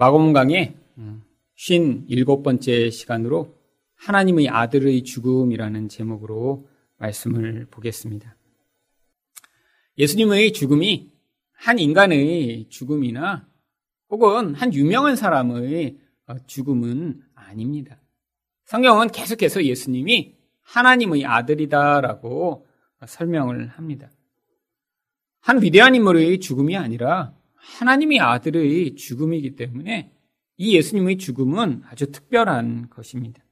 마검 강의 57번째 시간으로 하나님의 아들의 죽음이라는 제목으로 말씀을 보겠습니다. 예수님의 죽음이 한 인간의 죽음이나 혹은 한 유명한 사람의 죽음은 아닙니다. 성경은 계속해서 예수님이 하나님의 아들이다라고 설명을 합니다. 한 위대한 인물의 죽음이 아니라 하나님의 아들의 죽음이기 때문에 이 예수님의 죽음은 아주 특별한 것입니다.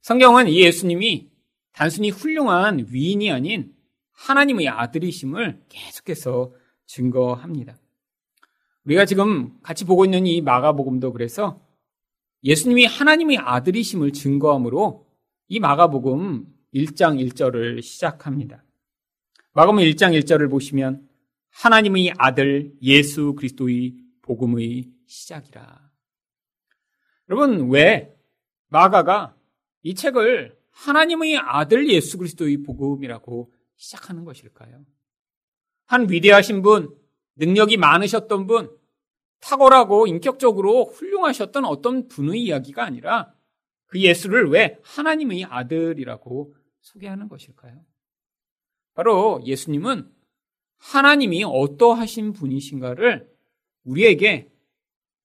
성경은 이 예수님이 단순히 훌륭한 위인이 아닌 하나님의 아들이심을 계속해서 증거합니다. 우리가 지금 같이 보고 있는 이 마가복음도 그래서 예수님이 하나님의 아들이심을 증거함으로 이 마가복음 1장 1절을 시작합니다. 마가복음 1장 1절을 보시면 하나님의 아들 예수 그리스도의 복음의 시작이라. 여러분 왜 마가가 이 책을 하나님의 아들 예수 그리스도의 복음이라고 시작하는 것일까요? 한 위대하신 분, 능력이 많으셨던 분, 탁월하고 인격적으로 훌륭하셨던 어떤 분의 이야기가 아니라 그 예수를 왜 하나님의 아들이라고 소개하는 것일까요? 바로 예수님은 하나님이 어떠하신 분이신가를 우리에게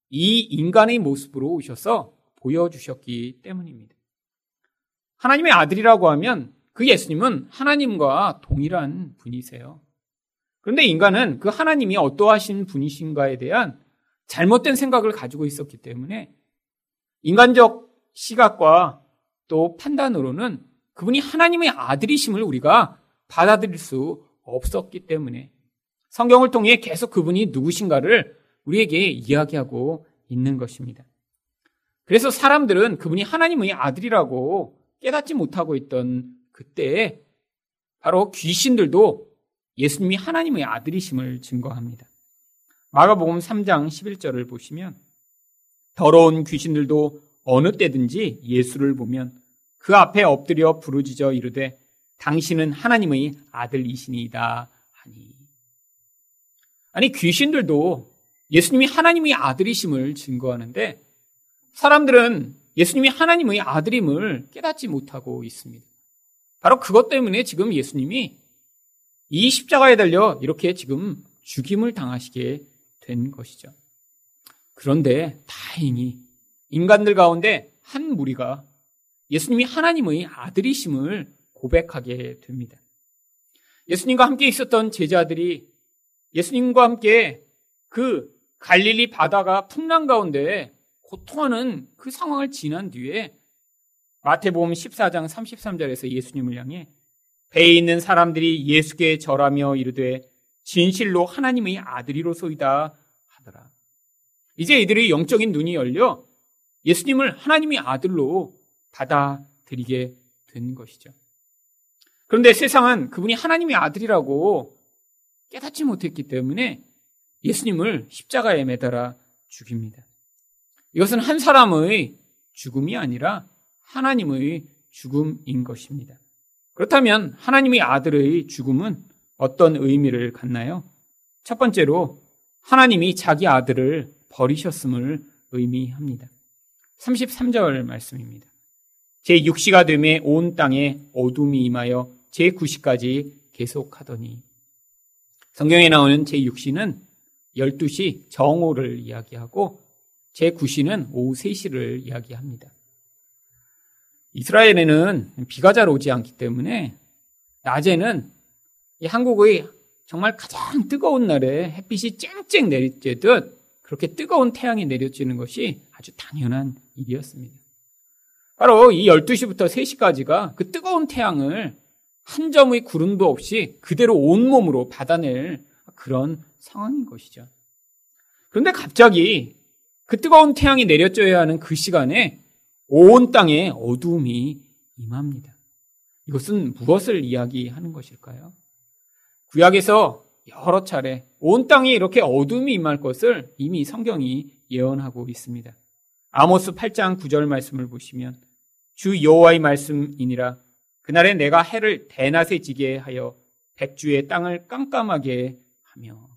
이 인간의 모습으로 오셔서 보여주셨기 때문입니다. 하나님의 아들이라고 하면 그 예수님은 하나님과 동일한 분이세요. 그런데 인간은 그 하나님이 어떠하신 분이신가에 대한 잘못된 생각을 가지고 있었기 때문에 인간적 시각과 또 판단으로는 그분이 하나님의 아들이심을 우리가 받아들일 수 없었기 때문에 성경을 통해 계속 그분이 누구신가를 우리에게 이야기하고 있는 것입니다. 그래서 사람들은 그분이 하나님의 아들이라고 깨닫지 못하고 있던 그때에 바로 귀신들도 예수님이 하나님의 아들이심을 증거합니다. 마가복음 3장 11절을 보시면 더러운 귀신들도 어느 때든지 예수를 보면 그 앞에 엎드려 부르짖어 이르되 당신은 하나님의 아들이시니이다 하니. 아니 귀신들도 예수님이 하나님의 아들이심을 증거하는데 사람들은 예수님이 하나님의 아들임을 깨닫지 못하고 있습니다. 바로 그것 때문에 지금 예수님이 이 십자가에 달려 이렇게 지금 죽임을 당하시게 된 것이죠. 그런데 다행히 인간들 가운데 한 무리가 예수님이 하나님의 아들이심을 고백하게 됩니다. 예수님과 함께 있었던 제자들이 예수님과 함께 그 갈릴리 바다가 풍랑 가운데 고통하는 그 상황을 지난 뒤에 마태복음 14장 33절에서 예수님을 향해 배에 있는 사람들이 예수께 절하며 이르되 진실로 하나님의 아들이로소이다 하더라. 이제 이들의 영적인 눈이 열려 예수님을 하나님의 아들로 받아들이게 된 것이죠. 그런데 세상은 그분이 하나님의 아들이라고 깨닫지 못했기 때문에 예수님을 십자가에 매달아 죽입니다. 이것은 한 사람의 죽음이 아니라 하나님의 죽음인 것입니다. 그렇다면 하나님의 아들의 죽음은 어떤 의미를 갖나요? 첫 번째로 하나님이 자기 아들을 버리셨음을 의미합니다. 33절 말씀입니다. 제 6시가 되매 온 땅에 어둠이 임하여 제 9시까지 계속하더니 성경에 나오는 제 6시는 12시 정오를 이야기하고 제 9시는 오후 3시를 이야기합니다. 이스라엘에는 비가 잘 오지 않기 때문에 낮에는 이 한국의 정말 가장 뜨거운 날에 햇빛이 쨍쨍 내리쬐듯 그렇게 뜨거운 태양이 내려지는 것이 아주 당연한 일이었습니다. 바로 이 12시부터 3시까지가 그 뜨거운 태양을 한 점의 구름도 없이 그대로 온몸으로 받아낼 그런 상황인 것이죠. 그런데 갑자기 그 뜨거운 태양이 내려져야 하는 그 시간에 온 땅에 어두움이 임합니다. 이것은 무엇을 이야기하는 것일까요? 구약에서 여러 차례 온 땅에 이렇게 어둠이 임할 것을 이미 성경이 예언하고 있습니다. 아모스 8장 9절 말씀을 보시면 주 여호와의 말씀이니라 그날에 내가 해를 대낮에 지게 하여 백주의 땅을 깜깜하게 하며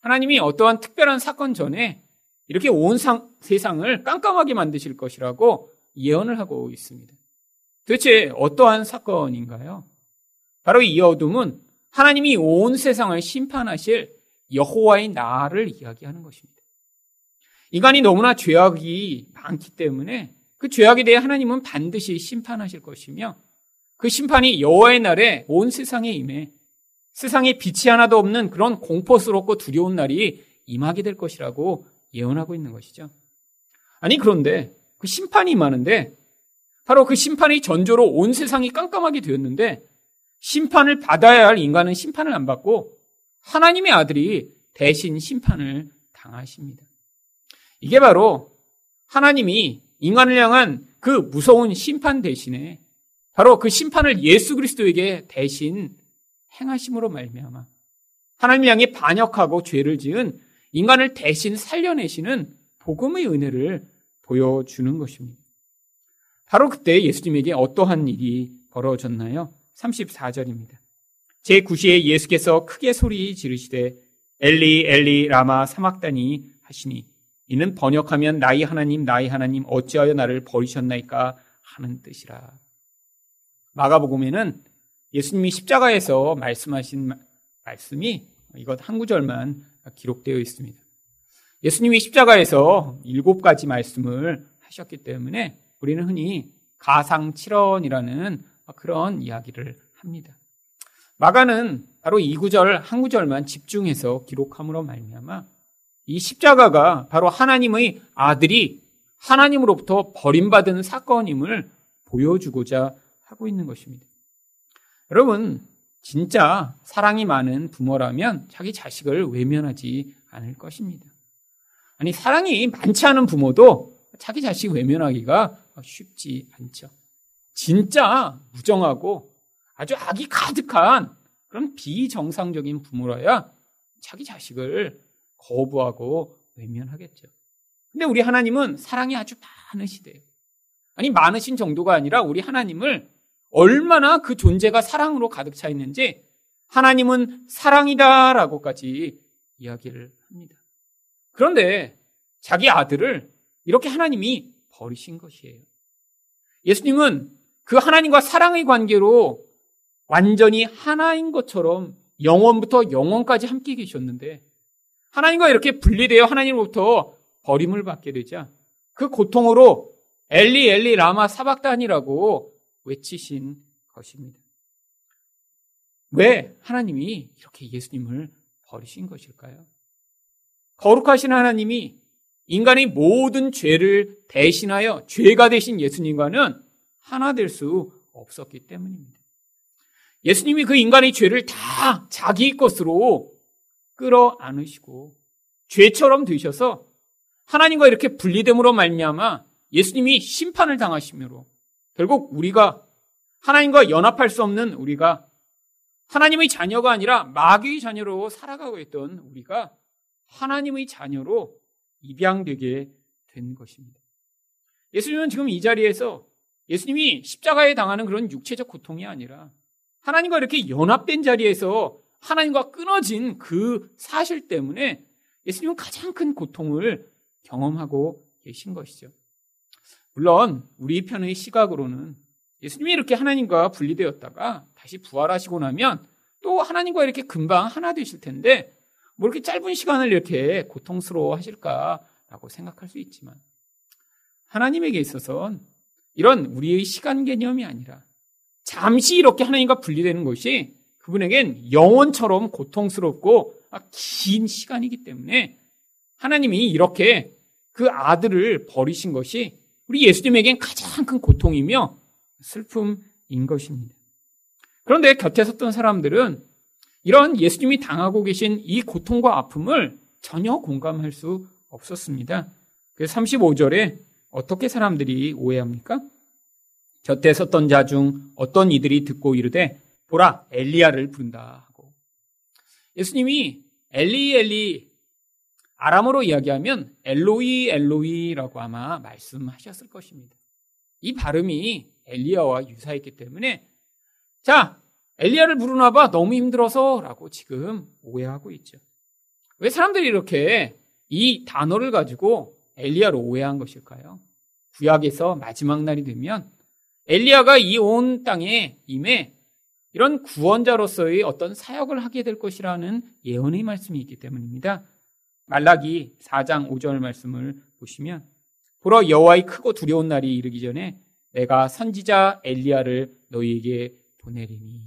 하나님이 어떠한 특별한 사건 전에 이렇게 온 상, 세상을 깜깜하게 만드실 것이라고 예언을 하고 있습니다. 도대체 어떠한 사건인가요? 바로 이 어둠은 하나님이 온 세상을 심판하실 여호와의 나를 이야기하는 것입니다. 인간이 너무나 죄악이 많기 때문에 그 죄악에 대해 하나님은 반드시 심판하실 것이며 그 심판이 여호와의 날에 온 세상에 임해 세상에 빛이 하나도 없는 그런 공포스럽고 두려운 날이 임하게 될 것이라고 예언하고 있는 것이죠. 아니 그런데 그 심판이 임하는데 바로 그 심판이 전조로 온 세상이 깜깜하게 되었는데 심판을 받아야 할 인간은 심판을 안 받고 하나님의 아들이 대신 심판을 당하십니다. 이게 바로 하나님이 인간을 향한 그 무서운 심판 대신에 바로 그 심판을 예수 그리스도에게 대신 행하심으로 말미암아 하나님 향해 반역하고 죄를 지은 인간을 대신 살려내시는 복음의 은혜를 보여주는 것입니다. 바로 그때 예수님에게 어떠한 일이 벌어졌나요? 34절입니다. 제9시에 예수께서 크게 소리 지르시되 엘리 엘리 라마 사막다니 하시니 이는 번역하면 나의 하나님 나의 하나님 어찌하여 나를 버리셨나이까 하는 뜻이라. 마가복음에는 예수님이 십자가에서 말씀하신 말씀이 이것 한 구절만 기록되어 있습니다. 예수님이 십자가에서 일곱 가지 말씀을 하셨기 때문에 우리는 흔히 가상칠언이라는 그런 이야기를 합니다. 마가는 바로 이 구절 한 구절만 집중해서 기록함으로 말미암아 이 십자가가 바로 하나님의 아들이 하나님으로부터 버림받은 사건임을 보여주고자 하고 있는 것입니다. 여러분, 진짜 사랑이 많은 부모라면 자기 자식을 외면하지 않을 것입니다. 아니, 사랑이 많지 않은 부모도 자기 자식 외면하기가 쉽지 않죠. 진짜 무정하고 아주 악이 가득한 그런 비정상적인 부모라야 자기 자식을 거부하고 외면하겠죠. 근데 우리 하나님은 사랑이 아주 많으시대요. 아니, 많으신 정도가 아니라 우리 하나님을 얼마나 그 존재가 사랑으로 가득 차 있는지 하나님은 사랑이다라고까지 이야기를 합니다. 그런데 자기 아들을 이렇게 하나님이 버리신 것이에요. 예수님은 그 하나님과 사랑의 관계로 완전히 하나인 것처럼 영원부터 영원까지 함께 계셨는데 하나님과 이렇게 분리되어 하나님으로부터 버림을 받게 되자 그 고통으로 엘리 엘리 라마 사박단이라고 외치신 것입니다. 왜 하나님이 이렇게 예수님을 버리신 것일까요? 거룩하신 하나님이 인간의 모든 죄를 대신하여 죄가 되신 예수님과는 하나 될 수 없었기 때문입니다. 예수님이 그 인간의 죄를 다 자기 것으로 끌어안으시고 죄처럼 되셔서 하나님과 이렇게 분리됨으로 말미암아 예수님이 심판을 당하시므로 결국 우리가 하나님과 연합할 수 없는 우리가 하나님의 자녀가 아니라 마귀의 자녀로 살아가고 있던 우리가 하나님의 자녀로 입양되게 된 것입니다. 예수님은 지금 이 자리에서 예수님이 십자가에 당하는 그런 육체적 고통이 아니라 하나님과 이렇게 연합된 자리에서 하나님과 끊어진 그 사실 때문에 예수님은 가장 큰 고통을 경험하고 계신 것이죠. 물론 우리 편의 시각으로는 예수님이 이렇게 하나님과 분리되었다가 다시 부활하시고 나면 또 하나님과 이렇게 금방 하나 되실 텐데 뭐 이렇게 짧은 시간을 이렇게 고통스러워 하실까라고 생각할 수 있지만 하나님에게 있어서는 이런 우리의 시간 개념이 아니라 잠시 이렇게 하나님과 분리되는 것이 그분에겐 영원처럼 고통스럽고 긴 시간이기 때문에 하나님이 이렇게 그 아들을 버리신 것이 우리 예수님에겐 가장 큰 고통이며 슬픔인 것입니다. 그런데 곁에 섰던 사람들은 이런 예수님이 당하고 계신 이 고통과 아픔을 전혀 공감할 수 없었습니다. 그래서 35절에 어떻게 사람들이 오해합니까? 곁에 섰던 자 중 어떤 이들이 듣고 이르되 보라 엘리야를 부른다 하고 예수님이 엘리 엘리 아람어로 이야기하면 엘로이 엘로이라고 아마 말씀하셨을 것입니다. 이 발음이 엘리야와 유사했기 때문에 자 엘리야를 부르나 봐 너무 힘들어서라고 지금 오해하고 있죠. 왜 사람들이 이렇게 이 단어를 가지고 엘리야를 오해한 것일까요? 구약에서 마지막 날이 되면 엘리야가 이 온 땅에 임해 이런 구원자로서의 어떤 사역을 하게 될 것이라는 예언의 말씀이 있기 때문입니다. 말라기 4장 5절 말씀을 보시면 보러 여호와의 크고 두려운 날이 이르기 전에 내가 선지자 엘리야를 너희에게 보내리니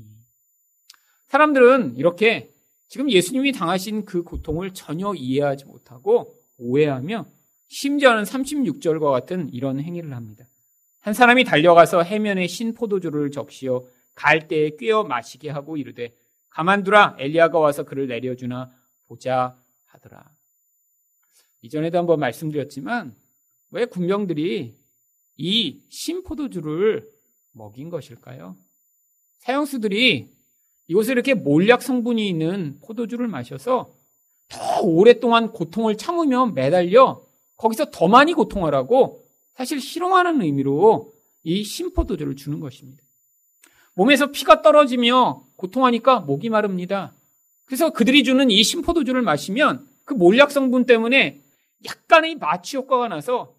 사람들은 이렇게 지금 예수님이 당하신 그 고통을 전혀 이해하지 못하고 오해하며 심지어는 36절과 같은 이런 행위를 합니다. 한 사람이 달려가서 해면에 신 포도주를 적시어 갈대에 꿰어 마시게 하고 이르되 가만두라 엘리야가 와서 그를 내려주나 보자 하더라. 이전에도 한번 말씀드렸지만 왜 군병들이 이 신포도주를 먹인 것일까요? 사형수들이 이곳에 이렇게 몰약 성분이 있는 포도주를 마셔서 더 오랫동안 고통을 참으며 매달려 거기서 더 많이 고통하라고 사실 실용하는 의미로 이 신포도주를 주는 것입니다. 몸에서 피가 떨어지며 고통하니까 목이 마릅니다. 그래서 그들이 주는 이 신포도주를 마시면 그 몰약 성분 때문에 약간의 마취 효과가 나서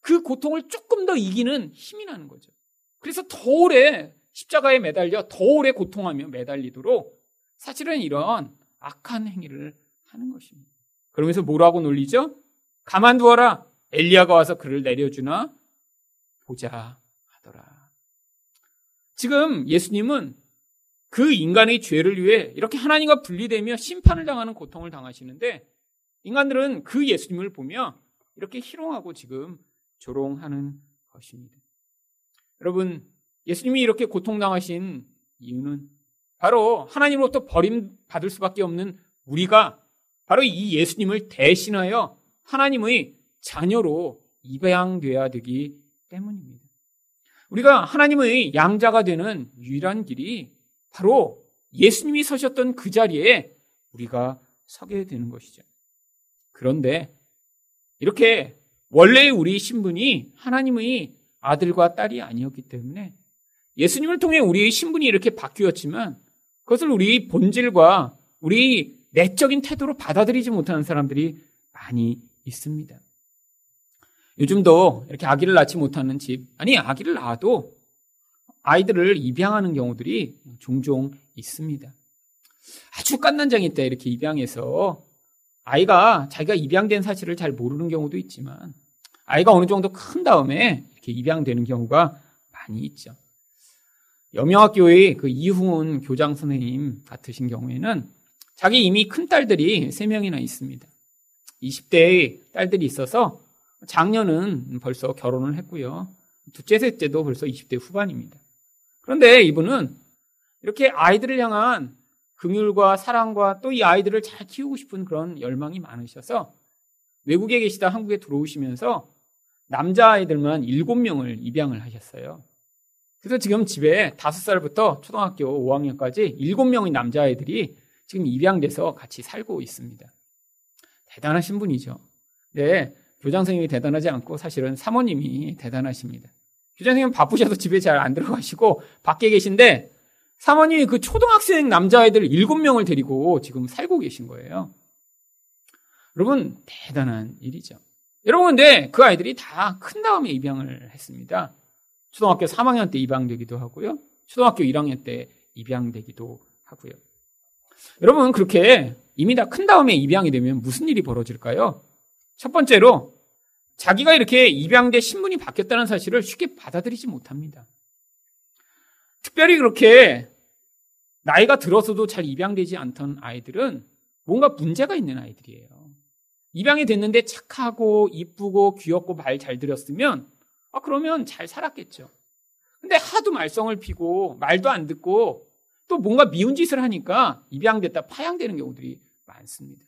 그 고통을 조금 더 이기는 힘이 나는 거죠. 그래서 더 오래 십자가에 매달려 더 오래 고통하며 매달리도록 사실은 이런 악한 행위를 하는 것입니다. 그러면서 뭐라고 놀리죠? 가만두어라. 엘리야가 와서 그를 내려주나 보자 하더라. 지금 예수님은 그 인간의 죄를 위해 이렇게 하나님과 분리되며 심판을 당하는 고통을 당하시는데 인간들은 그 예수님을 보며 이렇게 희롱하고 지금 조롱하는 것입니다. 여러분, 예수님이 이렇게 고통당하신 이유는 바로 하나님으로부터 버림받을 수밖에 없는 우리가 바로 이 예수님을 대신하여 하나님의 자녀로 입양돼야 되기 때문입니다. 우리가 하나님의 양자가 되는 유일한 길이 바로 예수님이 서셨던 그 자리에 우리가 서게 되는 것이죠. 그런데 이렇게 원래 우리 신분이 하나님의 아들과 딸이 아니었기 때문에 예수님을 통해 우리의 신분이 이렇게 바뀌었지만 그것을 우리 본질과 우리 내적인 태도로 받아들이지 못하는 사람들이 많이 있습니다. 요즘도 이렇게 아기를 낳지 못하는 집, 아니, 아기를 낳아도 아이들을 입양하는 경우들이 종종 있습니다. 아주 깐난장이 때 이렇게 입양해서 아이가 자기가 입양된 사실을 잘 모르는 경우도 있지만 아이가 어느 정도 큰 다음에 이렇게 입양되는 경우가 많이 있죠. 여명학교의 그 이훈 교장 선생님 같으신 경우에는 자기 이미 큰 딸들이 3명이나 있습니다. 20대의 딸들이 있어서 작년은 벌써 결혼을 했고요. 둘째, 셋째도 벌써 20대 후반입니다. 그런데 이분은 이렇게 아이들을 향한 긍휼과 사랑과 또 이 아이들을 잘 키우고 싶은 그런 열망이 많으셔서 외국에 계시다 한국에 들어오시면서 남자아이들만 7명을 입양을 하셨어요. 그래서 지금 집에 5살부터 초등학교 5학년까지 7명의 남자아이들이 지금 입양돼서 같이 살고 있습니다. 대단하신 분이죠. 네, 교장 선생님이 대단하지 않고 사실은 사모님이 대단하십니다. 교장 선생님 바쁘셔서 집에 잘 안 들어가시고 밖에 계신데 사모님이 그 초등학생 남자아이들 7명을 데리고 지금 살고 계신 거예요. 여러분, 대단한 일이죠. 여러분, 근데 그 아이들이 다 큰 다음에 입양을 했습니다. 초등학교 3학년 때 입양되기도 하고요. 초등학교 1학년 때 입양되기도 하고요. 여러분, 그렇게 이미 다 큰 다음에 입양이 되면 무슨 일이 벌어질까요? 첫 번째로 자기가 이렇게 입양돼 신분이 바뀌었다는 사실을 쉽게 받아들이지 못합니다. 특별히 그렇게 나이가 들어서도 잘 입양되지 않던 아이들은 뭔가 문제가 있는 아이들이에요. 입양이 됐는데 착하고 이쁘고 귀엽고 말 잘 들었으면 아 그러면 잘 살았겠죠. 근데 하도 말썽을 피고 말도 안 듣고 또 뭔가 미운 짓을 하니까 입양됐다 파양되는 경우들이 많습니다.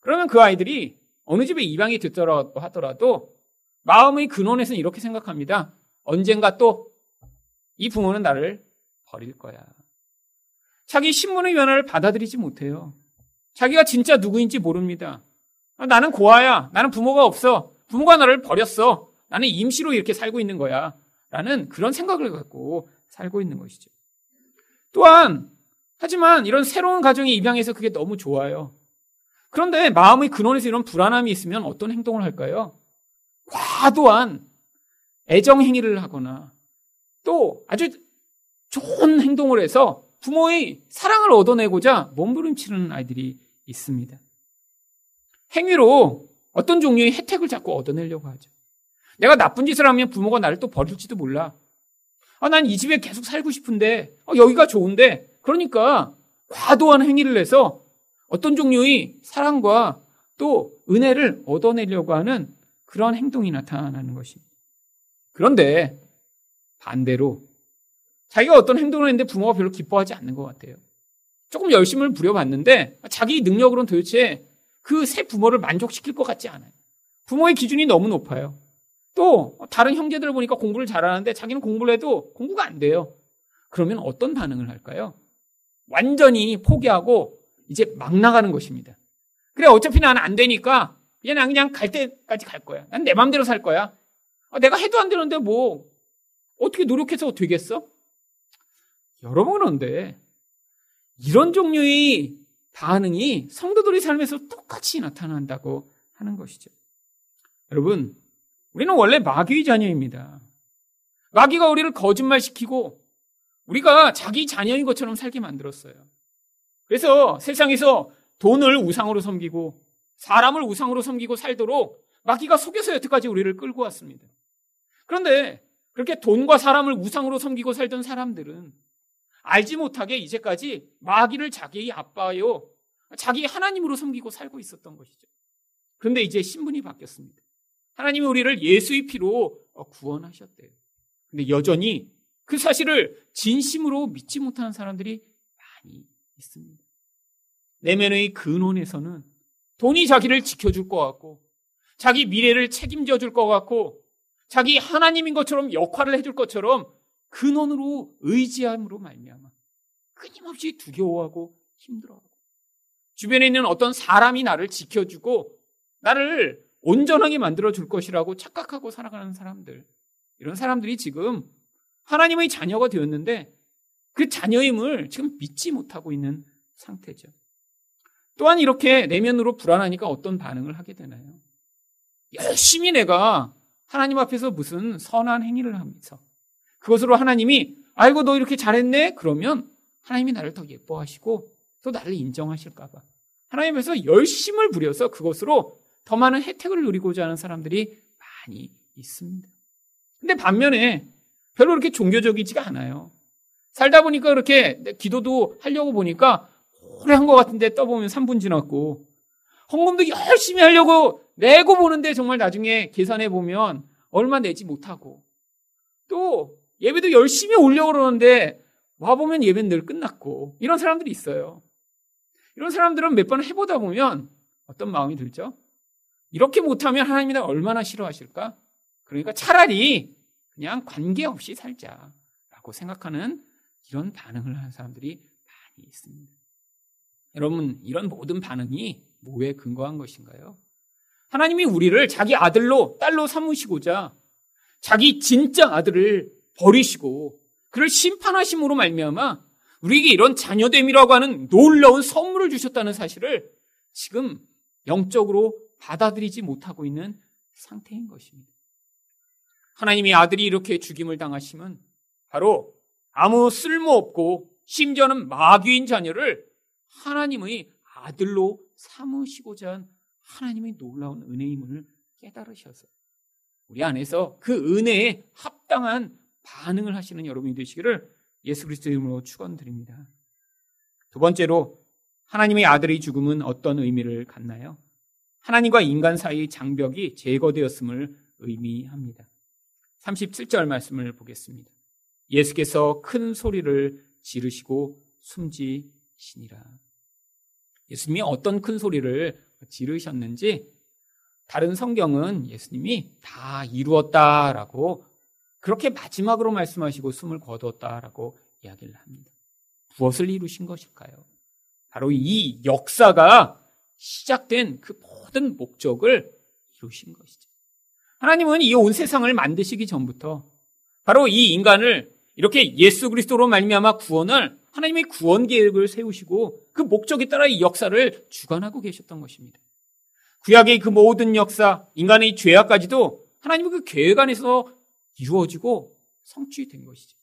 그러면 그 아이들이 어느 집에 입양이 됐더라도 하더라도 마음의 근원에서는 이렇게 생각합니다. 언젠가 또 이 부모는 나를 버릴 거야. 자기 신분의 변화를 받아들이지 못해요. 자기가 진짜 누구인지 모릅니다. 아, 나는 고아야. 나는 부모가 없어. 부모가 나를 버렸어. 나는 임시로 이렇게 살고 있는 거야. 라는 그런 생각을 갖고 살고 있는 것이죠. 또한, 하지만 이런 새로운 가정에 입양해서 그게 너무 좋아요. 그런데 마음의 근원에서 이런 불안함이 있으면 어떤 행동을 할까요? 과도한 애정 행위를 하거나 또 아주 좋은 행동을 해서 부모의 사랑을 얻어내고자 몸부림치는 아이들이 있습니다. 행위로 어떤 종류의 혜택을 자꾸 얻어내려고 하죠. 내가 나쁜 짓을 하면 부모가 나를 또 버릴지도 몰라. 아, 난 이 집에 계속 살고 싶은데, 아, 여기가 좋은데, 그러니까 과도한 행위를 해서 어떤 종류의 사랑과 또 은혜를 얻어내려고 하는 그런 행동이 나타나는 것입니다. 그런데 반대로 자기가 어떤 행동을 했는데 부모가 별로 기뻐하지 않는 것 같아요. 조금 열심을 부려봤는데 자기 능력으로는 도대체 그 새 부모를 만족시킬 것 같지 않아요. 부모의 기준이 너무 높아요. 또 다른 형제들을 보니까 공부를 잘하는데 자기는 공부를 해도 공부가 안 돼요. 그러면 어떤 반응을 할까요? 완전히 포기하고 이제 막 나가는 것입니다. 그래 어차피 나는 안 되니까 그냥 난 그냥 갈 때까지 갈 거야. 난 내 마음대로 살 거야. 아, 내가 해도 안 되는데 뭐 어떻게 노력해서 되겠어? 여러분 그런데 이런 종류의 반응이 성도들의 삶에서 똑같이 나타난다고 하는 것이죠. 여러분, 우리는 원래 마귀의 자녀입니다. 마귀가 우리를 거짓말시키고 우리가 자기 자녀인 것처럼 살게 만들었어요. 그래서 세상에서 돈을 우상으로 섬기고 사람을 우상으로 섬기고 살도록 마귀가 속여서 여태까지 우리를 끌고 왔습니다. 그런데 그렇게 돈과 사람을 우상으로 섬기고 살던 사람들은 알지 못하게 이제까지 마귀를 자기의 아빠요, 자기 하나님으로 섬기고 살고 있었던 것이죠. 그런데 이제 신분이 바뀌었습니다. 하나님이 우리를 예수의 피로 구원하셨대요. 근데 여전히 그 사실을 진심으로 믿지 못하는 사람들이 많이 있습니다. 내면의 근원에서는 돈이 자기를 지켜줄 것 같고, 자기 미래를 책임져 줄 것 같고, 자기 하나님인 것처럼 역할을 해줄 것처럼 근원으로 의지함으로 말미암아 끊임없이 두려워하고 힘들어하고 주변에 있는 어떤 사람이 나를 지켜주고 나를 온전하게 만들어 줄 것이라고 착각하고 살아가는 사람들 이런 사람들이 지금 하나님의 자녀가 되었는데 그 자녀임을 지금 믿지 못하고 있는 상태죠. 또한 이렇게 내면으로 불안하니까 어떤 반응을 하게 되나요? 열심히 내가 하나님 앞에서 무슨 선한 행위를 하면서 그것으로 하나님이 아이고 너 이렇게 잘했네 그러면 하나님이 나를 더 예뻐하시고 또 나를 인정하실까봐 하나님에서 열심을 부려서 그것으로 더 많은 혜택을 누리고자 하는 사람들이 많이 있습니다. 근데 반면에 별로 그렇게 종교적이지가 않아요. 살다 보니까 그렇게 기도도 하려고 보니까 오래 한 것 같은데 떠보면 3분 지났고 헌금도 열심히 하려고 내고 보는데 정말 나중에 계산해 보면 얼마 내지 못하고 또 예배도 열심히 올려고 그러는데 와보면 예배는 늘 끝났고 이런 사람들이 있어요. 이런 사람들은 몇 번 해보다 보면 어떤 마음이 들죠? 이렇게 못하면 하나님이 나 얼마나 싫어하실까? 그러니까 차라리 그냥 관계없이 살자라고 생각하는 이런 반응을 하는 사람들이 많이 있습니다. 여러분, 이런 모든 반응이 뭐에 근거한 것인가요? 하나님이 우리를 자기 아들로, 딸로 삼으시고자 자기 진짜 아들을 버리시고 그를 심판하심으로 말미암아 우리에게 이런 자녀됨이라고 하는 놀라운 선물을 주셨다는 사실을 지금 영적으로 받아들이지 못하고 있는 상태인 것입니다. 하나님이 아들이 이렇게 죽임을 당하심은 바로 아무 쓸모없고 심지어는 마귀인 자녀를 하나님의 아들로 삼으시고자 한 하나님의 놀라운 은혜임을 깨달으셔서 우리 안에서 그 은혜에 합당한 반응을 하시는 여러분이 되시기를 예수 그리스도 이름으로 축원드립니다. 두 번째로 하나님의 아들의 죽음은 어떤 의미를 갖나요? 하나님과 인간 사이 장벽이 제거되었음을 의미합니다. 37절 말씀을 보겠습니다. 예수께서 큰 소리를 지르시고 숨지시니라. 예수님이 어떤 큰 소리를 지르셨는지 다른 성경은 예수님이 다 이루었다라고 그렇게 마지막으로 말씀하시고 숨을 거뒀다라고 이야기를 합니다. 무엇을 이루신 것일까요? 바로 이 역사가 시작된 그 모든 목적을 이루신 것이죠. 하나님은 이 온 세상을 만드시기 전부터 바로 이 인간을 이렇게 예수 그리스도로 말미암아 구원을 하나님의 구원 계획을 세우시고 그 목적에 따라 이 역사를 주관하고 계셨던 것입니다. 구약의 그 모든 역사, 인간의 죄악까지도 하나님의 그 계획 안에서 이루어지고 성취된 것이죠.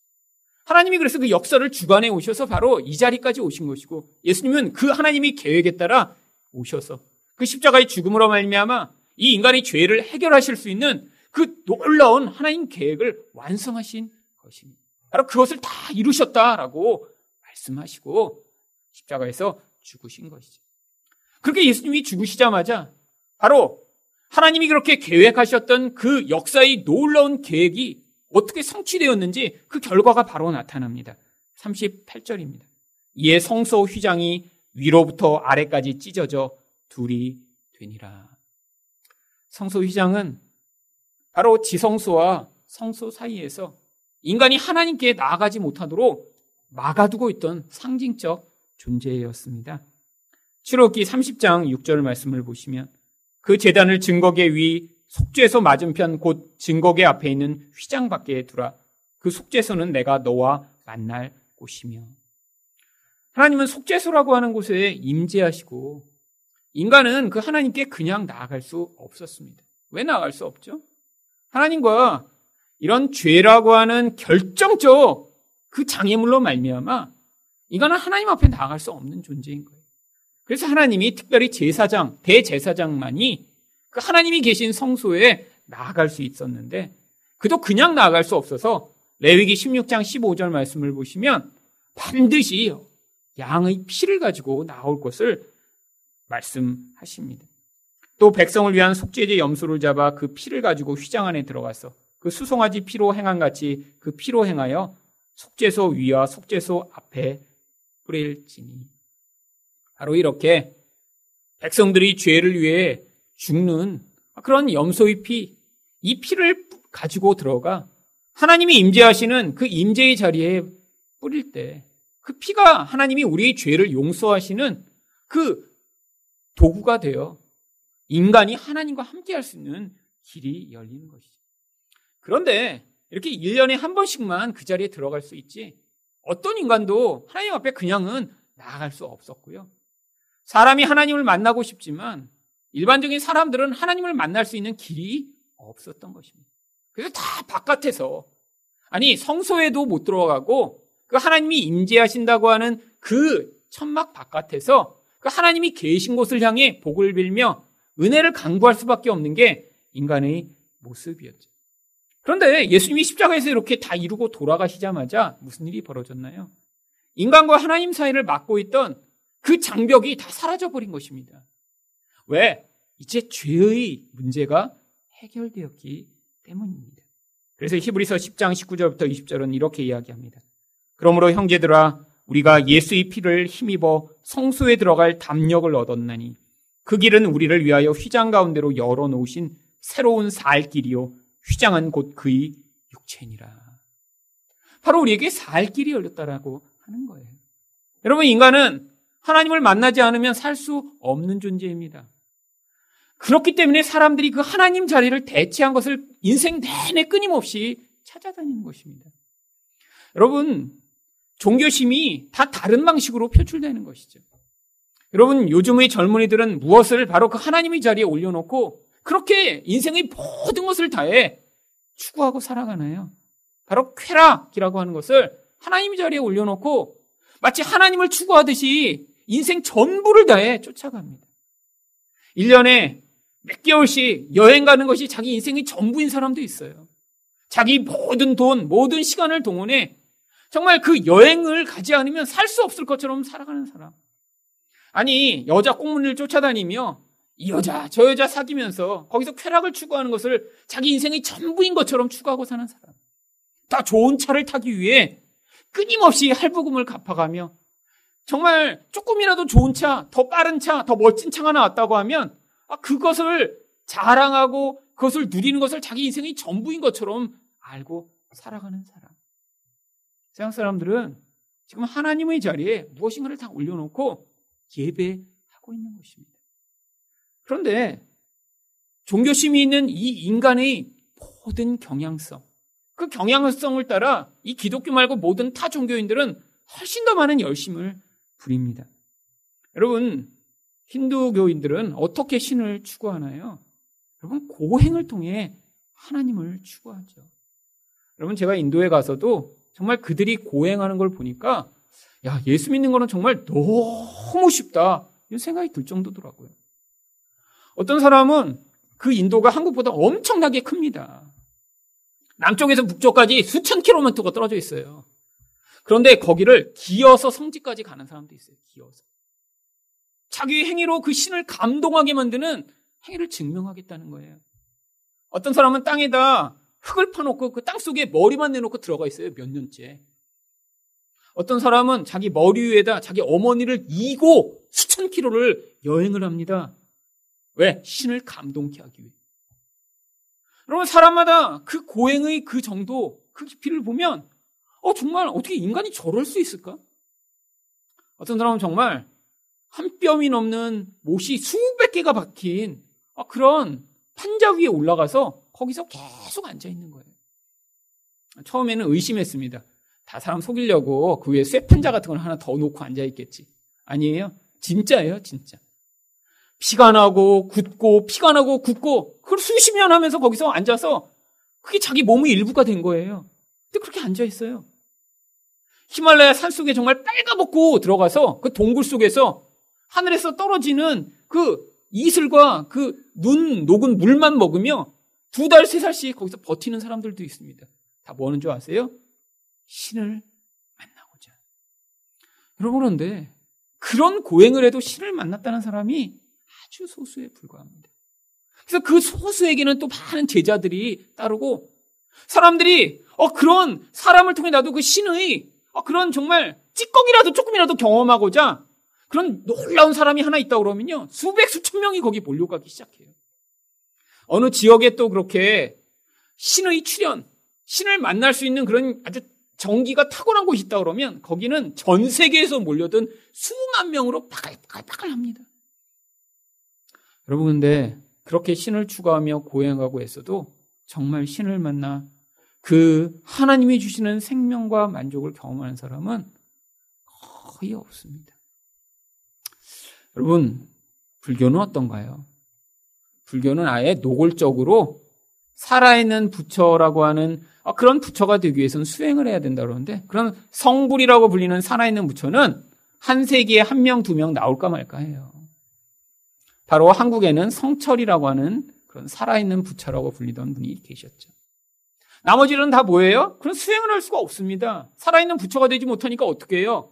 하나님이 그래서 그 역사를 주관해 오셔서 바로 이 자리까지 오신 것이고 예수님은 그 하나님의 계획에 따라 오셔서 그 십자가의 죽음으로 말미암아 이 인간의 죄를 해결하실 수 있는 그 놀라운 하나님 계획을 완성하신 것입니다. 바로 그것을 다 이루셨다라고 말씀하시고 십자가에서 죽으신 것이죠. 그렇게 예수님이 죽으시자마자 바로 하나님이 그렇게 계획하셨던 그 역사의 놀라운 계획이 어떻게 성취되었는지 그 결과가 바로 나타납니다. 38절입니다. 이에 성소 휘장이 위로부터 아래까지 찢어져 둘이 되니라. 성소 휘장은 바로 지성소와 성소 사이에서 인간이 하나님께 나아가지 못하도록 막아두고 있던 상징적 존재였습니다. 출애굽기 30장 6절 말씀을 보시면 그 재단을 증거계 위 속죄소 맞은편 곧 증거계 앞에 있는 휘장 밖에 두라. 그 속죄소는 내가 너와 만날 곳이며. 하나님은 속죄소라고 하는 곳에 임재하시고 인간은 그 하나님께 그냥 나아갈 수 없었습니다. 왜 나아갈 수 없죠? 하나님과 이런 죄라고 하는 결정적 그 장애물로 말미암아 인간은 하나님 앞에 나아갈 수 없는 존재인 거예요. 그래서 하나님이 특별히 제사장, 대제사장만이 그 하나님이 계신 성소에 나아갈 수 있었는데 그도 그냥 나아갈 수 없어서 레위기 16장 15절 말씀을 보시면 반드시 양의 피를 가지고 나올 것을 말씀하십니다. 또 백성을 위한 속죄제 염소를 잡아 그 피를 가지고 휘장 안에 들어가서 그 수송아지 피로 행한 같이 그 피로 행하여 속죄소 위와 속죄소 앞에 뿌릴지니 바로 이렇게 백성들이 죄를 위해 죽는 그런 염소의 피, 이 피를 가지고 들어가 하나님이 임재하시는 그 임재의 자리에 뿌릴 때 그 피가 하나님이 우리의 죄를 용서하시는 그 도구가 되어 인간이 하나님과 함께 할 수 있는 길이 열리는 것이죠. 그런데 이렇게 1년에 한 번씩만 그 자리에 들어갈 수 있지 어떤 인간도 하나님 앞에 그냥은 나아갈 수 없었고요. 사람이 하나님을 만나고 싶지만 일반적인 사람들은 하나님을 만날 수 있는 길이 없었던 것입니다. 그래서 다 바깥에서 아니 성소에도 못 들어가고 그 하나님이 임재하신다고 하는 그 천막 바깥에서 그 하나님이 계신 곳을 향해 복을 빌며 은혜를 강구할 수밖에 없는 게 인간의 모습이었죠. 그런데 예수님이 십자가에서 이렇게 다 이루고 돌아가시자마자 무슨 일이 벌어졌나요? 인간과 하나님 사이를 막고 있던 그 장벽이 다 사라져 버린 것입니다. 왜? 이제 죄의 문제가 해결되었기 때문입니다. 그래서 히브리서 10장 19절부터 20절은 이렇게 이야기합니다. 그러므로 형제들아 우리가 예수의 피를 힘입어 성소에 들어갈 담력을 얻었나니 그 길은 우리를 위하여 휘장 가운데로 열어 놓으신 새로운 살 길이요 휘장은 곧 그의 육체니라. 바로 우리에게 살 길이 열렸다라고 하는 거예요. 여러분 인간은 하나님을 만나지 않으면 살 수 없는 존재입니다. 그렇기 때문에 사람들이 그 하나님 자리를 대체한 것을 인생 내내 끊임없이 찾아다니는 것입니다. 여러분, 종교심이 다 다른 방식으로 표출되는 것이죠. 여러분, 요즘의 젊은이들은 무엇을 바로 그 하나님의 자리에 올려놓고 그렇게 인생의 모든 것을 다해 추구하고 살아가나요? 바로 쾌락이라고 하는 것을 하나님의 자리에 올려놓고 마치 하나님을 추구하듯이 인생 전부를 다해 쫓아갑니다. 1년에 몇 개월씩 여행 가는 것이 자기 인생의 전부인 사람도 있어요. 자기 모든 돈, 모든 시간을 동원해 정말 그 여행을 가지 않으면 살 수 없을 것처럼 살아가는 사람. 아니, 여자 꽁무니를 쫓아다니며 이 여자, 저 여자 사귀면서 거기서 쾌락을 추구하는 것을 자기 인생의 전부인 것처럼 추구하고 사는 사람. 다 좋은 차를 타기 위해 끊임없이 할부금을 갚아가며 정말 조금이라도 좋은 차, 더 빠른 차, 더 멋진 차가 나왔다고 하면 아, 그것을 자랑하고 그것을 누리는 것을 자기 인생의 전부인 것처럼 알고 살아가는 사람. 세상 사람들은 지금 하나님의 자리에 무엇인가를 다 올려놓고 예배하고 있는 것입니다. 그런데 종교심이 있는 이 인간의 모든 경향성, 그 경향성을 따라 이 기독교 말고 모든 타 종교인들은 훨씬 더 많은 열심을 부립니다. 여러분, 힌두교인들은 어떻게 신을 추구하나요? 여러분, 고행을 통해 하나님을 추구하죠. 여러분, 제가 인도에 가서도 정말 그들이 고행하는 걸 보니까, 야, 예수 믿는 거는 정말 너무 쉽다. 이런 생각이 들 정도더라고요. 어떤 사람은 그 인도가 한국보다 엄청나게 큽니다. 남쪽에서 북쪽까지 수천 킬로미터가 떨어져 있어요. 그런데 거기를 기어서 성지까지 가는 사람도 있어요. 기어서. 자기 행위로 그 신을 감동하게 만드는 행위를 증명하겠다는 거예요. 어떤 사람은 땅에다 흙을 파놓고 그 땅 속에 머리만 내놓고 들어가 있어요. 몇 년째. 어떤 사람은 자기 머리 위에다 자기 어머니를 이고 수천 킬로를 여행을 합니다. 왜? 신을 감동케 하기 위해. 여러분, 사람마다 그 고행의 그 정도, 그 깊이를 보면, 어, 정말 어떻게 인간이 저럴 수 있을까? 어떤 사람은 정말 한 뼘이 넘는 못이 수백 개가 박힌 어, 그런 판자 위에 올라가서 거기서 계속 앉아 있는 거예요. 처음에는 의심했습니다. 다 사람 속이려고 그 위에 쇠판자 같은 걸 하나 더 놓고 앉아 있겠지. 아니에요. 진짜예요, 진짜. 피가 나고 굳고 피가 나고 굳고 그걸 수십 년 하면서 거기서 앉아서 그게 자기 몸의 일부가 된 거예요. 근데 그렇게 앉아 있어요. 히말라야 산 속에 정말 빨가벗고 들어가서 그 동굴 속에서 하늘에서 떨어지는 그 이슬과 그 눈 녹은 물만 먹으며 두 달, 세 살씩 거기서 버티는 사람들도 있습니다. 다뭐 하는 줄 아세요? 신을 만나고자. 여러분, 그런데 그런 고행을 해도 신을 만났다는 사람이 아주 소수에 불과합니다. 그래서 그 소수에게는 또 많은 제자들이 따르고 사람들이 어 그런 사람을 통해 나도 그 신의 어 그런 정말 찌꺼기라도 조금이라도 경험하고자 그런 놀라운 사람이 하나 있다 그러면요 수백 수천 명이 거기 몰려가기 시작해요. 어느 지역에 또 그렇게 신의 출현, 신을 만날 수 있는 그런 아주 정기가 탁월한 곳이 있다 그러면 거기는 전 세계에서 몰려든 수만 명으로 빠글빠글빠글 합니다. 여러분 근데 그렇게 신을 추구하며 고행하고 했어도 정말 신을 만나 그 하나님이 주시는 생명과 만족을 경험하는 사람은 거의 없습니다. 여러분, 불교는 어떤가요? 불교는 아예 노골적으로 살아있는 부처라고 하는 아, 그런 부처가 되기 위해서는 수행을 해야 된다 그러는데 그런 성불이라고 불리는 살아있는 부처는 한 세기에 한 명, 두 명 나올까 말까 해요. 바로 한국에는 성철이라고 하는 그런 살아있는 부처라고 불리던 분이 계셨죠. 나머지는 다 뭐예요? 그런 수행을 할 수가 없습니다. 살아있는 부처가 되지 못하니까 어떻게 해요?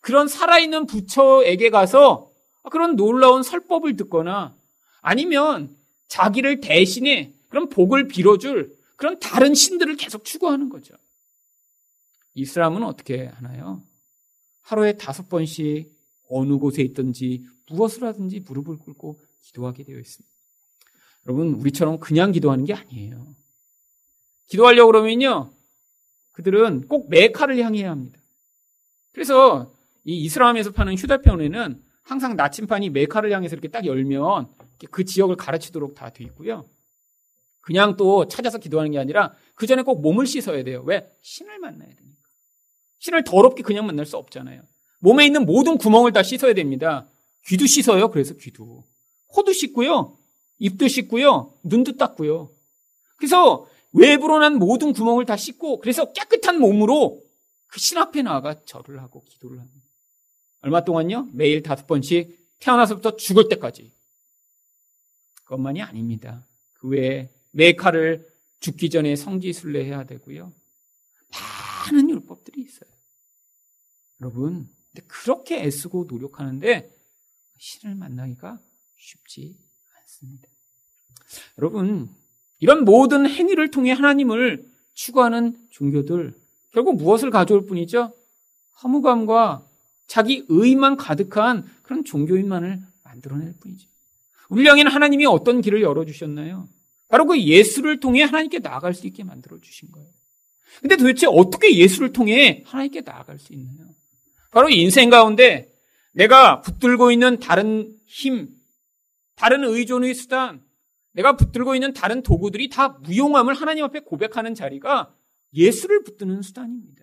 그런 살아있는 부처에게 가서 그런 놀라운 설법을 듣거나 아니면 자기를 대신에 그런 복을 빌어줄 그런 다른 신들을 계속 추구하는 거죠. 이슬람은 어떻게 하나요? 하루에 다섯 번씩 어느 곳에 있든지 무엇을 하든지 무릎을 꿇고 기도하게 되어 있습니다. 여러분, 우리처럼 그냥 기도하는 게 아니에요. 기도하려고 그러면요, 그들은 꼭 메카를 향해야 합니다. 그래서 이 이슬람에서 파는 휴대폰에는 항상 나침판이 메카를 향해서 이렇게 딱 열면 그 지역을 가르치도록 다 돼 있고요. 그냥 또 찾아서 기도하는 게 아니라 그 전에 꼭 몸을 씻어야 돼요. 왜? 신을 만나야 되니까. 신을 더럽게 그냥 만날 수 없잖아요. 몸에 있는 모든 구멍을 다 씻어야 됩니다. 귀도 씻어요. 그래서 귀도. 코도 씻고요. 입도 씻고요. 눈도 닦고요. 그래서 외부로 난 모든 구멍을 다 씻고 그래서 깨끗한 몸으로 그 신 앞에 나아가 절을 하고 기도를 합니다. 얼마 동안요? 매일 다섯 번씩 태어나서부터 죽을 때까지. 그것만이 아닙니다. 그 외에 메카를 죽기 전에 성지순례 해야 되고요. 많은 율법들이 있어요. 여러분, 그렇게 애쓰고 노력하는데 신을 만나기가 쉽지 않습니다. 여러분, 이런 모든 행위를 통해 하나님을 추구하는 종교들, 결국 무엇을 가져올 뿐이죠? 허무감과 자기 의만 가득한 그런 종교인만을 만들어낼 뿐이죠. 향에는 하나님이 어떤 길을 열어주셨나요? 바로 그 예수를 통해 하나님께 나아갈 수 있게 만들어주신 거예요. 근데 도대체 어떻게 예수를 통해 하나님께 나아갈 수 있나요? 바로 인생 가운데 내가 붙들고 있는 다른 힘, 다른 의존의 수단, 내가 붙들고 있는 다른 도구들이 다 무용함을 하나님 앞에 고백하는 자리가 예수를 붙드는 수단입니다.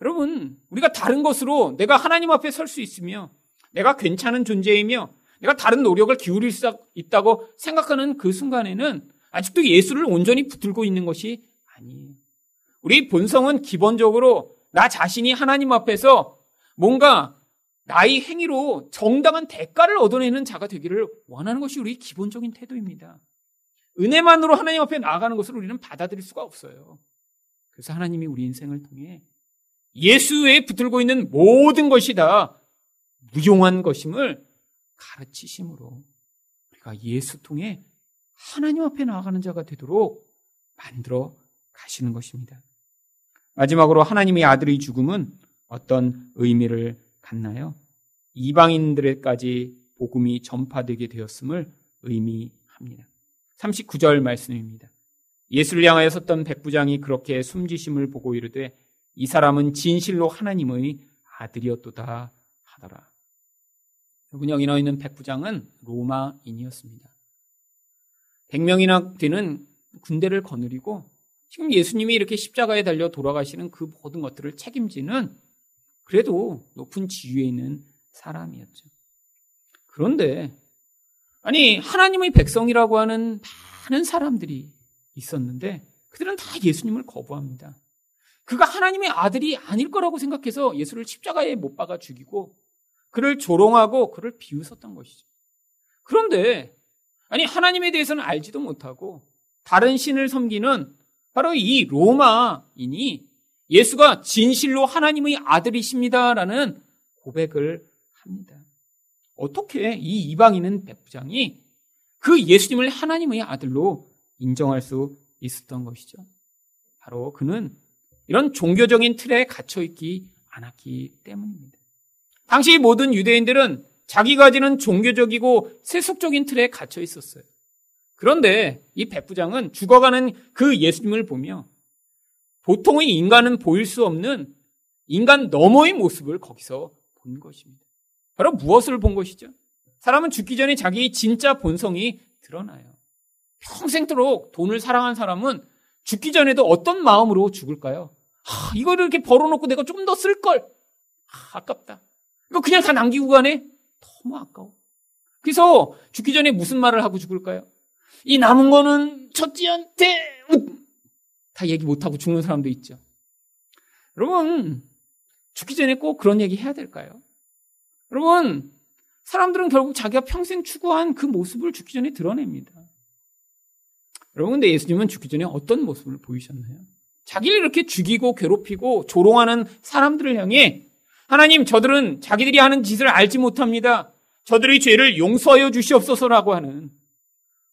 여러분, 우리가 다른 것으로 내가 하나님 앞에 설 수 있으며 내가 괜찮은 존재이며 내가 다른 노력을 기울일 수 있다고 생각하는 그 순간에는 아직도 예수를 온전히 붙들고 있는 것이 아니에요. 우리 본성은 기본적으로 나 자신이 하나님 앞에서 뭔가 나의 행위로 정당한 대가를 얻어내는 자가 되기를 원하는 것이 우리 기본적인 태도입니다. 은혜만으로 하나님 앞에 나아가는 것을 우리는 받아들일 수가 없어요. 그래서 하나님이 우리 인생을 통해 예수에 붙들고 있는 모든 것이 다 무용한 것임을 가르치심으로 우리가 예수 통해 하나님 앞에 나아가는 자가 되도록 만들어 가시는 것입니다. 마지막으로 하나님의 아들의 죽음은 어떤 의미를 갖나요? 이방인들에까지 복음이 전파되게 되었음을 의미합니다. 39절 말씀입니다. 예수를 향하여 섰던 백부장이 그렇게 숨지심을 보고 이르되 이 사람은 진실로 하나님의 아들이었도다 하더라. 여러분 여기 나와 있는 백부장은 로마인이었습니다. 100명이나 되는 군대를 거느리고 지금 예수님이 이렇게 십자가에 달려 돌아가시는 그 모든 것들을 책임지는 그래도 높은 지위에 있는 사람이었죠. 그런데 아니 하나님의 백성이라고 하는 많은 사람들이 있었는데 그들은 다 예수님을 거부합니다. 그가 하나님의 아들이 아닐 거라고 생각해서 예수를 십자가에 못 박아 죽이고 그를 조롱하고 그를 비웃었던 것이죠. 그런데 아니 하나님에 대해서는 알지도 못하고 다른 신을 섬기는 바로 이 로마인이 예수가 진실로 하나님의 아들이십니다라는 고백을 합니다. 어떻게 이 이방인은 백부장이 그 예수님을 하나님의 아들로 인정할 수 있었던 것이죠. 바로 그는 이런 종교적인 틀에 갇혀 있기 않았기 때문입니다. 당시 모든 유대인들은 자기가 지는 종교적이고 세속적인 틀에 갇혀 있었어요. 그런데 이 백부장은 죽어가는 그 예수님을 보며 보통의 인간은 보일 수 없는 인간 너머의 모습을 거기서 본 것입니다. 바로 무엇을 본 것이죠? 사람은 죽기 전에 자기 진짜 본성이 드러나요. 평생토록 돈을 사랑한 사람은 죽기 전에도 어떤 마음으로 죽을까요? 아, 이거를 이렇게 벌어놓고 내가 좀 더 쓸걸. 아, 아깝다. 이거 그냥 다 남기고 가네? 너무 아까워. 그래서 죽기 전에 무슨 말을 하고 죽을까요? 이 남은 거는 첫째한테 다 얘기 못하고 죽는 사람도 있죠. 여러분, 죽기 전에 꼭 그런 얘기 해야 될까요? 여러분, 사람들은 결국 자기가 평생 추구한 그 모습을 죽기 전에 드러냅니다. 여러분, 근데 예수님은 죽기 전에 어떤 모습을 보이셨나요? 자기를 이렇게 죽이고 괴롭히고 조롱하는 사람들을 향해 하나님, 저들은 자기들이 하는 짓을 알지 못합니다. 저들의 죄를 용서하여 주시옵소서라고 하는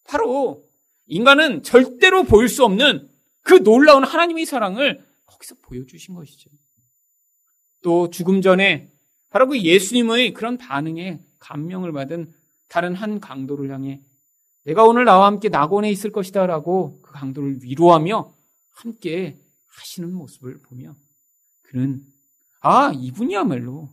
바로 인간은 절대로 보일 수 없는 그 놀라운 하나님의 사랑을 거기서 보여주신 것이죠. 또 죽음 전에 바로 그 예수님의 그런 반응에 감명을 받은 다른 한 강도를 향해 내가 오늘 나와 함께 낙원에 있을 것이다 라고 그 강도를 위로하며 함께 하시는 모습을 보며 그는 아, 이분이야말로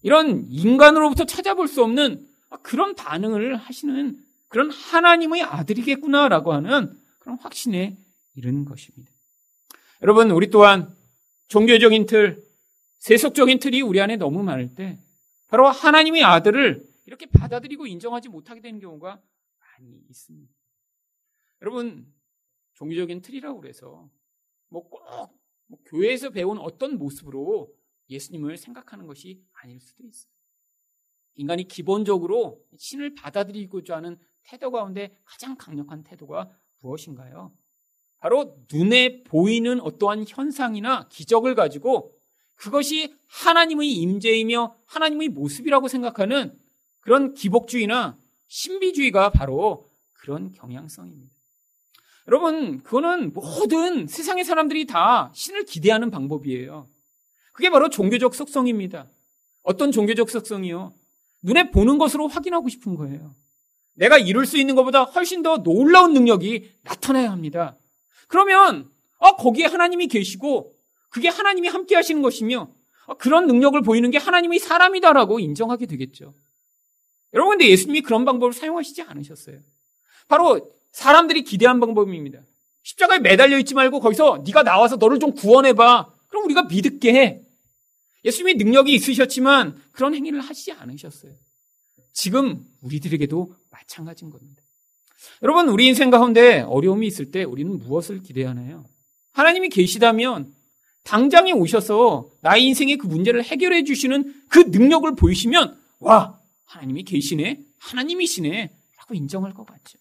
이런 인간으로부터 찾아볼 수 없는 그런 반응을 하시는 그런 하나님의 아들이겠구나라고 하는 그런 확신에 이른 것입니다. 여러분, 우리 또한 종교적인 틀, 세속적인 틀이 우리 안에 너무 많을 때 바로 하나님의 아들을 이렇게 받아들이고 인정하지 못하게 되는 경우가 많이 있습니다. 여러분, 종교적인 틀이라고 그래서 뭐꼭 뭐 교회에서 배운 어떤 모습으로 예수님을 생각하는 것이 아닐 수도 있어요. 인간이 기본적으로 신을 받아들이고자 하는 태도 가운데 가장 강력한 태도가 무엇인가요? 바로 눈에 보이는 어떠한 현상이나 기적을 가지고 그것이 하나님의 임재이며 하나님의 모습이라고 생각하는 그런 기복주의나 신비주의가 바로 그런 경향성입니다. 여러분, 그거는 모든 세상의 사람들이 다 신을 기대하는 방법이에요. 그게 바로 종교적 속성입니다. 어떤 종교적 속성이요? 눈에 보는 것으로 확인하고 싶은 거예요. 내가 이룰 수 있는 것보다 훨씬 더 놀라운 능력이 나타나야 합니다. 그러면 아 거기에 하나님이 계시고 그게 하나님이 함께 하시는 것이며 아, 그런 능력을 보이는 게 하나님의 사람이다라고 인정하게 되겠죠. 여러분 근데 예수님이 그런 방법을 사용하시지 않으셨어요. 바로 사람들이 기대한 방법입니다. 십자가에 매달려 있지 말고 거기서 네가 나와서 너를 좀 구원해 봐. 그럼 우리가 믿을게 해. 예수님이 능력이 있으셨지만 그런 행위를 하시지 않으셨어요. 지금 우리들에게도 마찬가지인 겁니다. 여러분, 우리 인생 가운데 어려움이 있을 때 우리는 무엇을 기대하나요? 하나님이 계시다면 당장에 오셔서 나의 인생의 그 문제를 해결해 주시는 그 능력을 보이시면 와, 하나님이 계시네? 하나님이시네? 라고 인정할 것 같죠.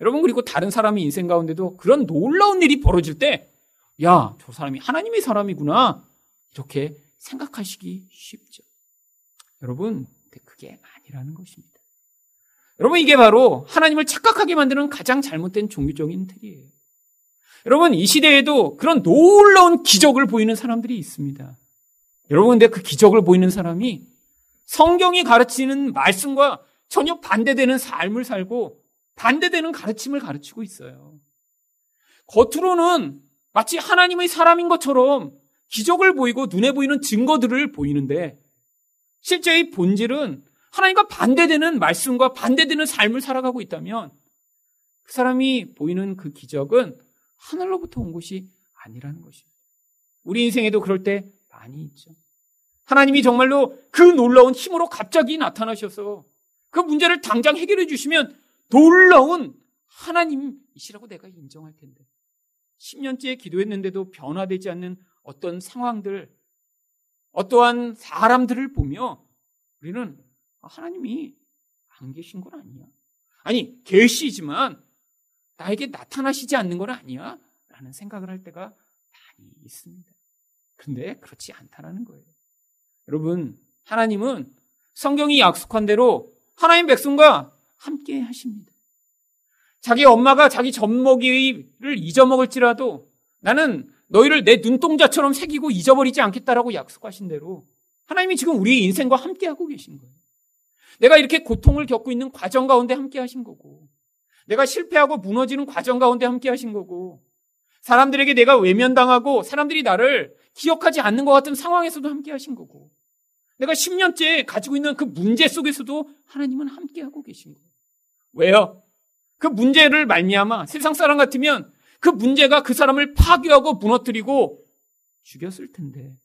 여러분, 그리고 다른 사람의 인생 가운데도 그런 놀라운 일이 벌어질 때, 야, 저 사람이 하나님의 사람이구나. 이렇게 생각하시기 쉽죠. 여러분, 그게 아니라는 것입니다. 여러분, 이게 바로 하나님을 착각하게 만드는 가장 잘못된 종교적인 틀이에요. 여러분, 이 시대에도 그런 놀라운 기적을 보이는 사람들이 있습니다. 여러분, 근데 그 기적을 보이는 사람이 성경이 가르치는 말씀과 전혀 반대되는 삶을 살고 반대되는 가르침을 가르치고 있어요. 겉으로는 마치 하나님의 사람인 것처럼 기적을 보이고 눈에 보이는 증거들을 보이는데 실제 의 본질은 하나님과 반대되는 말씀과 반대되는 삶을 살아가고 있다면 그 사람이 보이는 그 기적은 하늘로부터 온 것이 아니라는 것입니다. 우리 인생에도 그럴 때 많이 있죠. 하나님이 정말로 그 놀라운 힘으로 갑자기 나타나셔서 그 문제를 당장 해결해 주시면 놀라운 하나님이시라고 내가 인정할 텐데. 10년째 기도했는데도 변화되지 않는 어떤 상황들, 어떠한 사람들을 보며 우리는 하나님이 안 계신 건 아니야. 아니, 계시지만 나에게 나타나시지 않는 건 아니야. 라는 생각을 할 때가 많이 있습니다. 근데 그렇지 않다라는 거예요. 여러분, 하나님은 성경이 약속한 대로 하나님 백성과 함께 하십니다. 자기 엄마가 자기 젖먹이를 잊어먹을지라도 나는 너희를 내 눈동자처럼 새기고 잊어버리지 않겠다라고 약속하신 대로 하나님이 지금 우리의 인생과 함께하고 계신 거예요. 내가 이렇게 고통을 겪고 있는 과정 가운데 함께 하신 거고, 내가 실패하고 무너지는 과정 가운데 함께 하신 거고, 사람들에게 내가 외면당하고 사람들이 나를 기억하지 않는 것 같은 상황에서도 함께 하신 거고, 내가 10년째 가지고 있는 그 문제 속에서도 하나님은 함께하고 계신 거예요. 왜요? 그 문제를 말미암아 세상 사람 같으면 그 문제가 그 사람을 파괴하고 무너뜨리고 죽였을 텐데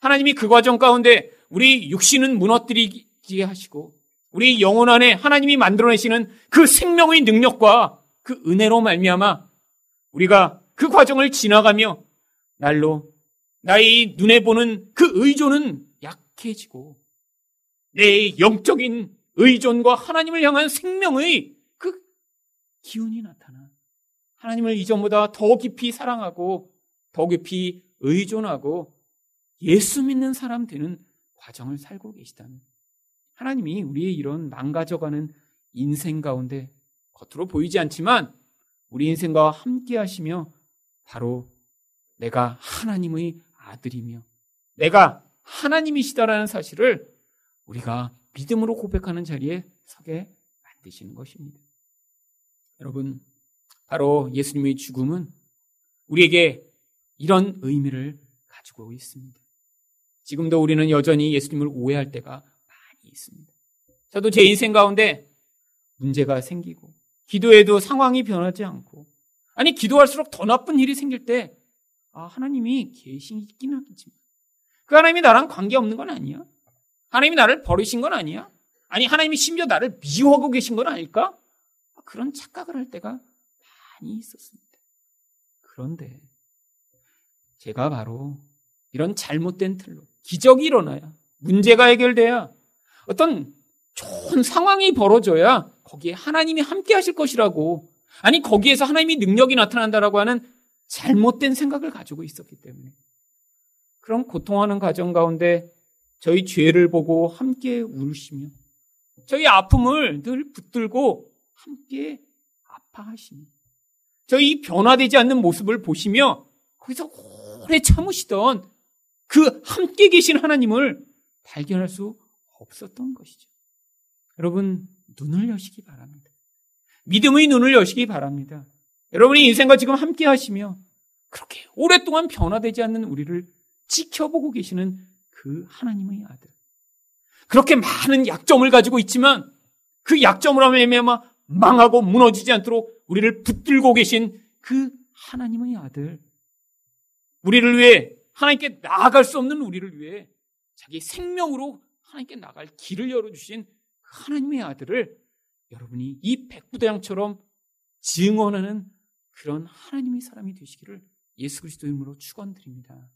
하나님이 그 과정 가운데 우리 육신은 무너뜨리게 하시고 우리 영혼 안에 하나님이 만들어내시는 그 생명의 능력과 그 은혜로 말미암아 우리가 그 과정을 지나가며 날로 나의 눈에 보는 그 의존은 약해지고 내 영적인 의존과 하나님을 향한 생명의 그 기운이 나타나 하나님을 이전보다 더 깊이 사랑하고 더 깊이 의존하고 예수 믿는 사람 되는 과정을 살고 계시다는 하나님이 우리의 이런 망가져가는 인생 가운데 겉으로 보이지 않지만 우리 인생과 함께 하시며 바로 내가 하나님의 아들이며 내가 하나님이시다라는 사실을 우리가 믿음으로 고백하는 자리에 서게 만드시는 것입니다. 여러분, 바로 예수님의 죽음은 우리에게 이런 의미를 가지고 있습니다. 지금도 우리는 여전히 예수님을 오해할 때가 있습니다. 저도 제 인생 가운데 문제가 생기고, 기도해도 상황이 변하지 않고, 아니, 기도할수록 더 나쁜 일이 생길 때, 아, 하나님이 계시긴 하겠지만, 그 하나님이 나랑 관계없는 건 아니야? 하나님이 나를 버리신 건 아니야? 아니, 하나님이 심지어 나를 미워하고 계신 건 아닐까? 그런 착각을 할 때가 많이 있었습니다. 그런데 제가 바로 이런 잘못된 틀로 기적이 일어나야 문제가 해결돼야 어떤 좋은 상황이 벌어져야 거기에 하나님이 함께 하실 것이라고 아니 거기에서 하나님이 능력이 나타난다라고 하는 잘못된 생각을 가지고 있었기 때문에. 그런 고통하는 가정 가운데 저희 죄를 보고 함께 울시며 저희 아픔을 늘 붙들고 함께 아파하시며 저희 변화되지 않는 모습을 보시며 거기서 오래 참으시던 그 함께 계신 하나님을 발견할 수 없었던 것이죠. 여러분, 눈을 여시기 바랍니다. 믿음의 눈을 여시기 바랍니다. 여러분이 인생과 지금 함께 하시며 그렇게 오랫동안 변화되지 않는 우리를 지켜보고 계시는 그 하나님의 아들. 그렇게 많은 약점을 가지고 있지만 그 약점을 하며 망하고 무너지지 않도록 우리를 붙들고 계신 그 하나님의 아들. 우리를 위해 하나님께 나아갈 수 없는 우리를 위해 자기 생명으로 하나님께 나갈 길을 열어주신 그 하나님의 아들을 여러분이 이 백부대장처럼 증언하는 그런 하나님의 사람이 되시기를 예수 그리스도 이름으로 축원드립니다.